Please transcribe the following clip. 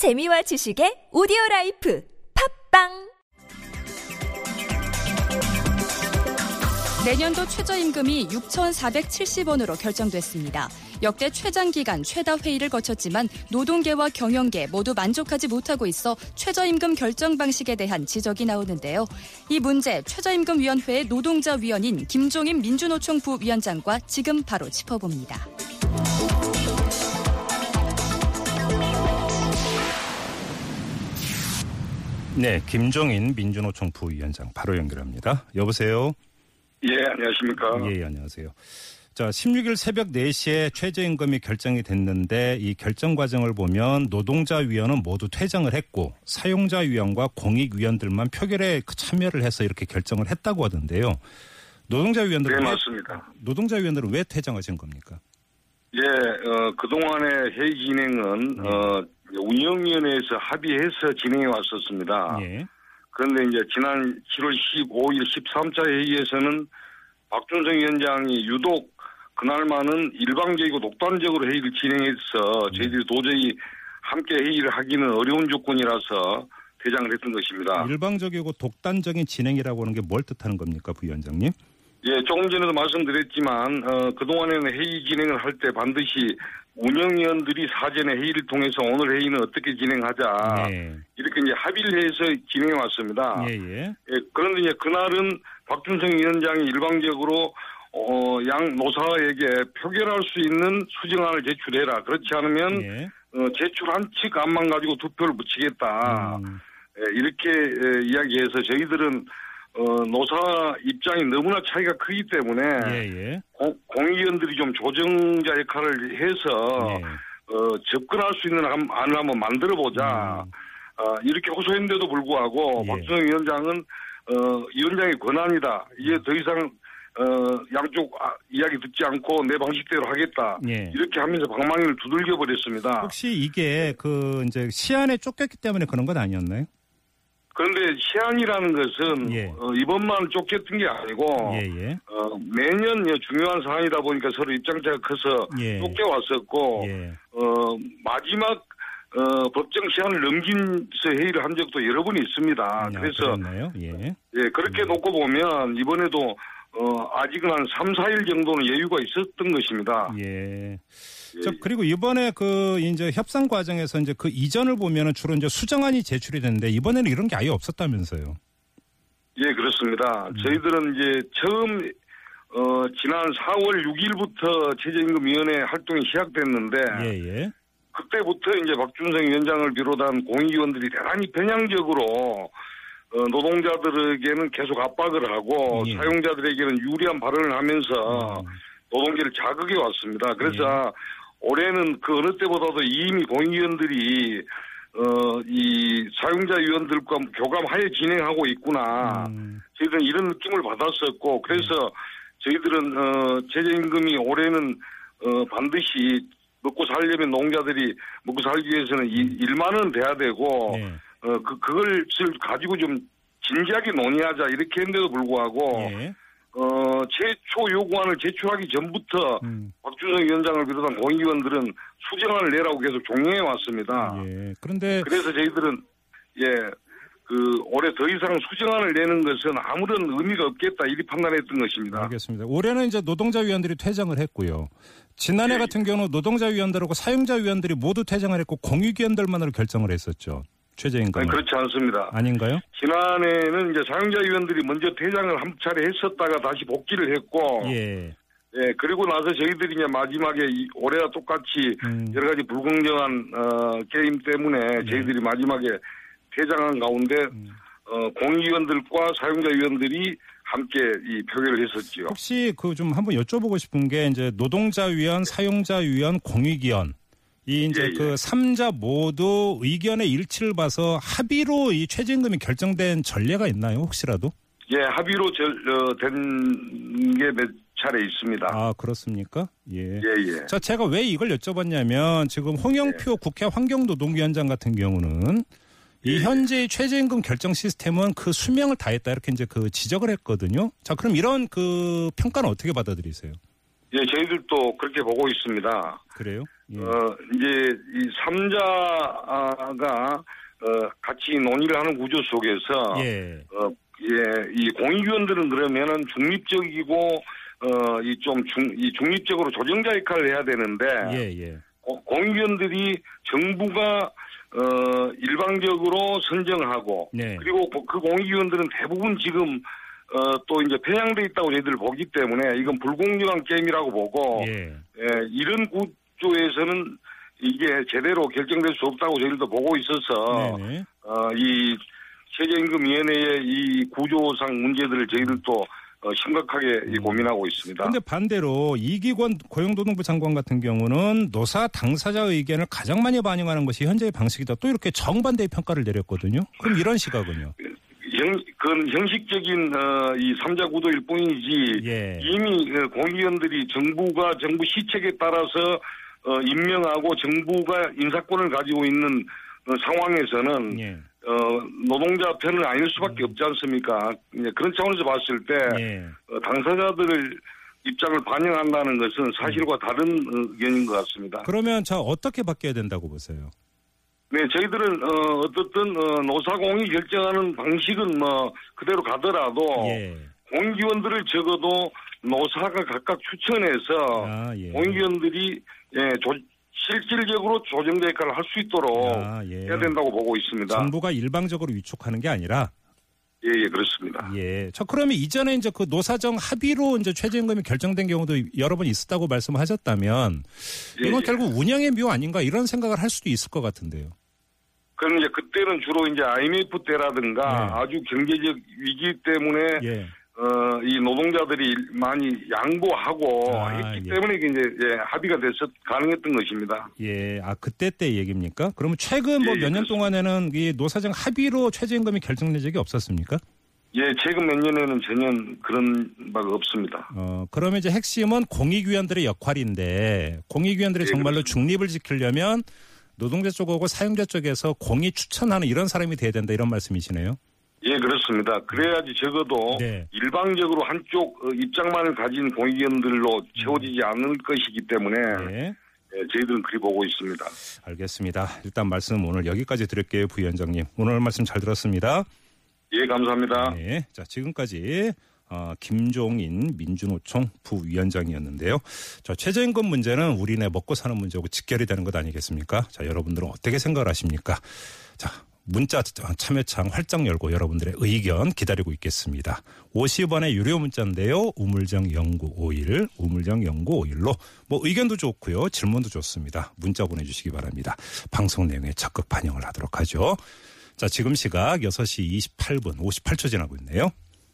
재미와 지식의 오디오 라이프 팟빵 내년도 최저임금이 6,470원으로 결정됐습니다. 역대 최장 기간 최다 회의를 거쳤지만 노동계와 경영계 모두 만족하지 못하고 있어 최저임금 결정 방식에 대한 지적이 나오는데요. 이 문제 최저임금위원회의 노동자 위원인 김종인 민주노총 부위원장과 지금 바로 짚어봅니다. 네, 김종인 민주노총 부위원장 바로 연결합니다. 여보세요. 예, 안녕하십니까. 예, 안녕하세요. 자, 16일 새벽 4시에 최저임금이 결정이 됐는데 이 결정 과정을 보면 노동자 위원은 모두 퇴장을 했고 사용자 위원과 공익 위원들만 표결에 그 참여를 해서 이렇게 결정을 했다고 하던데요. 노동자 위원들은 네, 왜, 맞습니다. 노동자 위원들은 왜 퇴장하신 겁니까? 예, 어, 그동안의 회의 진행은, 네. 어, 운영위원회에서 합의해서 진행해 왔었습니다. 예. 그런데 이제 지난 7월 15일 13차 회의에서는 박준성 위원장이 유독 그날만은 일방적이고 독단적으로 회의를 진행해서 저희들이 도저히 함께 회의를 하기는 어려운 조건이라서 퇴장을 했던 것입니다. 일방적이고 독단적인 진행이라고 하는 게 뭘 뜻하는 겁니까, 부위원장님? 예, 조금 전에도 말씀드렸지만 어, 그동안에는 회의 진행을 할 때 반드시 운영위원들이 사전에 회의를 통해서 오늘 회의는 어떻게 진행하자 네. 이렇게 이제 합의를 해서 진행해 왔습니다. 예, 예. 예, 그런데 이제 그날은 박준성 위원장이 일방적으로 어, 양 노사에게 표결할 수 있는 수정안을 제출해라. 그렇지 않으면 예. 어, 제출한 측 안만 가지고 투표를 붙이겠다. 음, 예, 이렇게 예, 이야기해서 저희들은 어, 노사 입장이 너무나 차이가 크기 때문에 예, 예. 공, 공의원들이 좀 조정자 역할을 해서 예. 어, 접근할 수 있는 안- 안을 한번 만들어 보자. 음. 어, 이렇게 호소했는데도 불구하고 예. 박준영 위원장은 어, 위원장의 권한이다. 이제 더 이상 어, 양쪽 아, 이야기 듣지 않고 내 방식대로 하겠다. 예. 이렇게 하면서 방망이를 두들겨 버렸습니다. 혹시 이게 그 이제 시안에 쫓겼기 때문에 그런 건 아니었나요? 그런데 시안이라는 것은 예. 어, 이번만 쫓겼던 게 아니고 예, 예. 어, 매년 예, 중요한 사안이다 보니까 서로 입장차가 커서 예. 쫓겨왔었고 예. 어, 마지막 어, 법정 시한을 넘긴서 회의를 한 적도 여러 번 있습니다. 아, 그래서? 예. 예, 그렇게 놓고 보면 이번에도 어, 아직은 한 3, 4일 정도는 여유가 있었던 것입니다. 예. 예, 저 그리고 이번에 그 이제 협상 과정에서 이제 그 이전을 보면은 주로 이제 수정안이 제출이 됐는데 이번에는 이런 게 아예 없었다면서요. 예, 그렇습니다. 음. 저희들은 이제 처음 어, 지난 4월 6일부터 최저임금위원회 활동이 시작됐는데 예, 예. 그때부터 이제 박준성 위원장을 비롯한 공익위원들이 대단히 편향적으로 어, 노동자들에게는 계속 압박을 하고 예. 사용자들에게는 유리한 발언을 하면서 음. 노동계를 자극해 왔습니다. 그래서 올해는 그 어느 때보다도 이미 공익위원들이 어, 이 사용자 위원들과 교감하에 진행하고 있구나. 음. 저희들은 이런 느낌을 받았었고 그래서 저희들은 어, 최저임금이 올해는 어, 반드시 먹고 살려면 농자들이 먹고 살기 위해서는 이 1만 원 돼야 되고 예. 어, 그, 그걸 가지고 좀 진지하게 논의하자 이렇게 했는데도 불구하고 예. 어, 최초 요구안을 제출하기 전부터 음. 박준성 위원장을 비롯한 공익위원들은 수정안을 내라고 계속 종용해 왔습니다. 예. 그런데 그래서 저희들은 예, 그 올해 더 이상 수정안을 내는 것은 아무런 의미가 없겠다 이리 판단했던 것입니다. 알겠습니다. 올해는 이제 노동자 위원들이 퇴장을 했고요. 지난해 예. 같은 경우는 노동자 위원들하고 사용자 위원들이 모두 퇴장을 했고 공익위원들만으로 결정을 했었죠. 최저임금. 그렇지 않습니다. 아닌가요? 지난해는 이제 사용자 위원들이 먼저 퇴장을 한 차례 했었다가 다시 복귀를 했고, 예. 예. 그리고 나서 저희들이 이제 마지막에 이- 올해와 똑같이 음. 여러 가지 불공정한 어, 게임 때문에 저희들이 마지막에 퇴장한 가운데 음. 어, 공위원들과 사용자 위원들이 함께 이 표결을 했었지요. 혹시 그 좀 한번 여쭤보고 싶은 게 이제 노동자 위원, 사용자 위원, 공익위원 이 이제 예, 예. 그 삼자 모두 의견의 일치를 봐서 합의로 이 최저임금이 결정된 전례가 있나요? 혹시라도? 예, 합의로 어, 된게 몇 차례 있습니다. 아 그렇습니까? 예. 예, 예. 자, 제가 왜 이걸 여쭤봤냐면 지금 홍영표 국회 환경노동위원장 같은 경우는 이 예. 현재의 최저임금 결정 시스템은 그 수명을 다했다 이렇게 이제 그 지적을 했거든요. 자, 그럼 이런 그 평가는 어떻게 받아들이세요? 예, 저희들도 그렇게 보고 있습니다. 그래요? 예. 어, 이제 이 삼자가 어, 같이 논의를 하는 구조 속에서 예. 어, 예, 이 공익위원들은 그러면은 중립적이고 어, 이 좀 중, 이 중립적으로 조정자 역할을 해야 되는데 예, 예. 고- 공익위원들이 정부가 어, 일방적으로 선정하고 네. 그리고 고- 그 공익위원들은 대부분 지금 어, 또 이제 편향돼 있다고 저희들 보기 때문에 이건 불공정한 게임이라고 보고 예. 예, 이런 구조에서는 이게 제대로 결정될 수 없다고 저희들도 보고 있어서 네네. 어, 이 최저임금위원회의 이 구조상 문제들을 저희들도 어, 심각하게 이 고민하고 있습니다. 근데 반대로 이기권 고용노동부 장관 같은 경우는 노사 당사자 의견을 가장 많이 반영하는 것이 현재의 방식이다. 또 이렇게 정반대의 평가를 내렸거든요. 그럼 이런 시각은요? 형, 그건 형식적인 어, 이 삼자 구도일 뿐이지 예. 이미 그 공의원들이 정부가 정부 시책에 따라서 어, 임명하고 정부가 인사권을 가지고 있는 어, 상황에서는 예. 어, 노동자 편은 아닐 수밖에 없지 않습니까? 이제 그런 차원에서 봤을 때 예. 어, 당사자들 입장을 반영한다는 것은 사실과 다른 어, 의견인 것 같습니다. 그러면 자 어떻게 바뀌어야 된다고 보세요? 네, 저희들은 어, 어떻든 어, 노사공이 결정하는 방식은 뭐 그대로 가더라도 예. 공기원들을 적어도 노사가 각각 추천해서 아, 예. 공기원들이 예, 조, 실질적으로 조정자 역할을 할수 있도록 아, 예. 해야 된다고 보고 있습니다. 정부가 일방적으로 위촉하는 게 아니라 예, 예, 그렇습니다. 예. 저 그러면 이전에 이제 그 노사정 합의로 이제 최저임금이 결정된 경우도 여러 번 있었다고 말씀하셨다면 예, 이건 예. 결국 운영의 묘 아닌가 이런 생각을 할 수도 있을 것 같은데요. 그럼 이제 그때는 주로 이제 IMF 때라든가 네. 아주 경제적 위기 때문에 예. 어, 이 노동자들이 많이 양보하고 아, 했기 예. 때문에 이제 예, 합의가 돼서 가능했던 것입니다. 예. 아, 그때 때 얘기입니까? 그러면 최근 뭐 예, 예, 몇년 그렇습니다. 동안에는 이 노사정 합의로 최저임금이 결정된 적이 없었습니까? 예, 최근 몇 년에는 전혀 그런 바가 없습니다. 어, 그러면 이제 핵심은 공익위원들의 역할인데 공익위원들이 예, 정말로 그렇습니다. 중립을 지키려면 노동자 쪽하고 사용자 쪽에서 공이 추천하는 이런 사람이 돼야 된다 이런 말씀이시네요. 예, 그렇습니다. 그래야지 적어도 네. 일방적으로 한쪽 어, 입장만을 가진 공익위원들로 채워지지 않을 것이기 때문에 네. 예, 저희들은 그리 보고 있습니다. 알겠습니다. 일단 말씀 오늘 여기까지 드릴게요, 부위원장님. 오늘 말씀 잘 들었습니다. 예, 감사합니다. 네. 자, 지금까지 어, 김종인 민주노총 부위원장이었는데요. 자, 최저임금 문제는 우리네 먹고 사는 문제하고 직결이 되는 것 아니겠습니까? 자, 여러분들은 어떻게 생각을 하십니까? 자, 문자 참여창 활짝 열고 여러분들의 의견 기다리고 있겠습니다. 50원의 유료 문자인데요. 우물정 연구 51, 우물정 연구 51로 뭐 의견도 좋고요. 질문도 좋습니다. 문자 보내주시기 바랍니다. 방송 내용에 적극 반영을 하도록 하죠. 자, 지금 시각 6시 28분 58초 지나고 있네요.